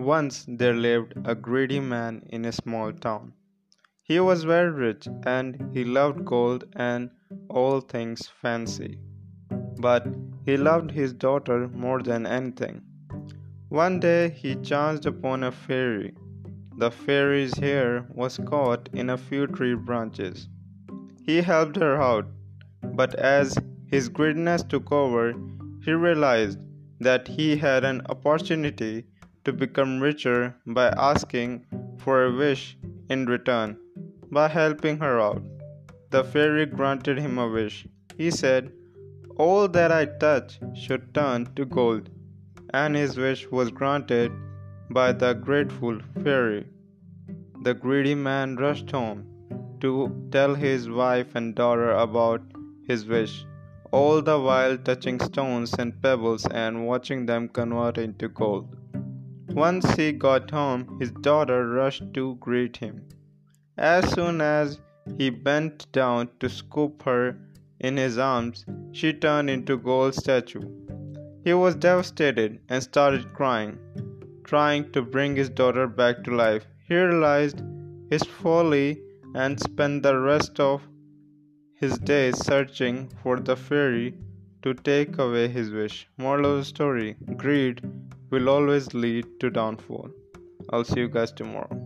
Once there lived a greedy man in a small town. He was very rich and he loved gold and all things fancy. But he loved his daughter more than anything. One day he chanced upon a fairy. The fairy's hair was caught in a few tree branches. He helped her out, but as his greediness took over, he realized that he had an opportunity to become richer by asking for a wish in return by helping her out. The fairy granted him a wish. He said, All that I touch should turn to gold, and his wish was granted by the grateful fairy. The greedy man rushed home to tell his wife and daughter about his wish, all the while touching stones and pebbles and watching them convert into gold. Once he got home, his daughter rushed to greet him. As soon as he bent down to scoop her in his arms, she turned into a gold statue. He was devastated and started crying, trying to bring his daughter back to life. He realized his folly and spent the rest of his days searching for the fairy to take away his wish. Moral of the story Greed will always lead to downfall. I'll see you guys tomorrow.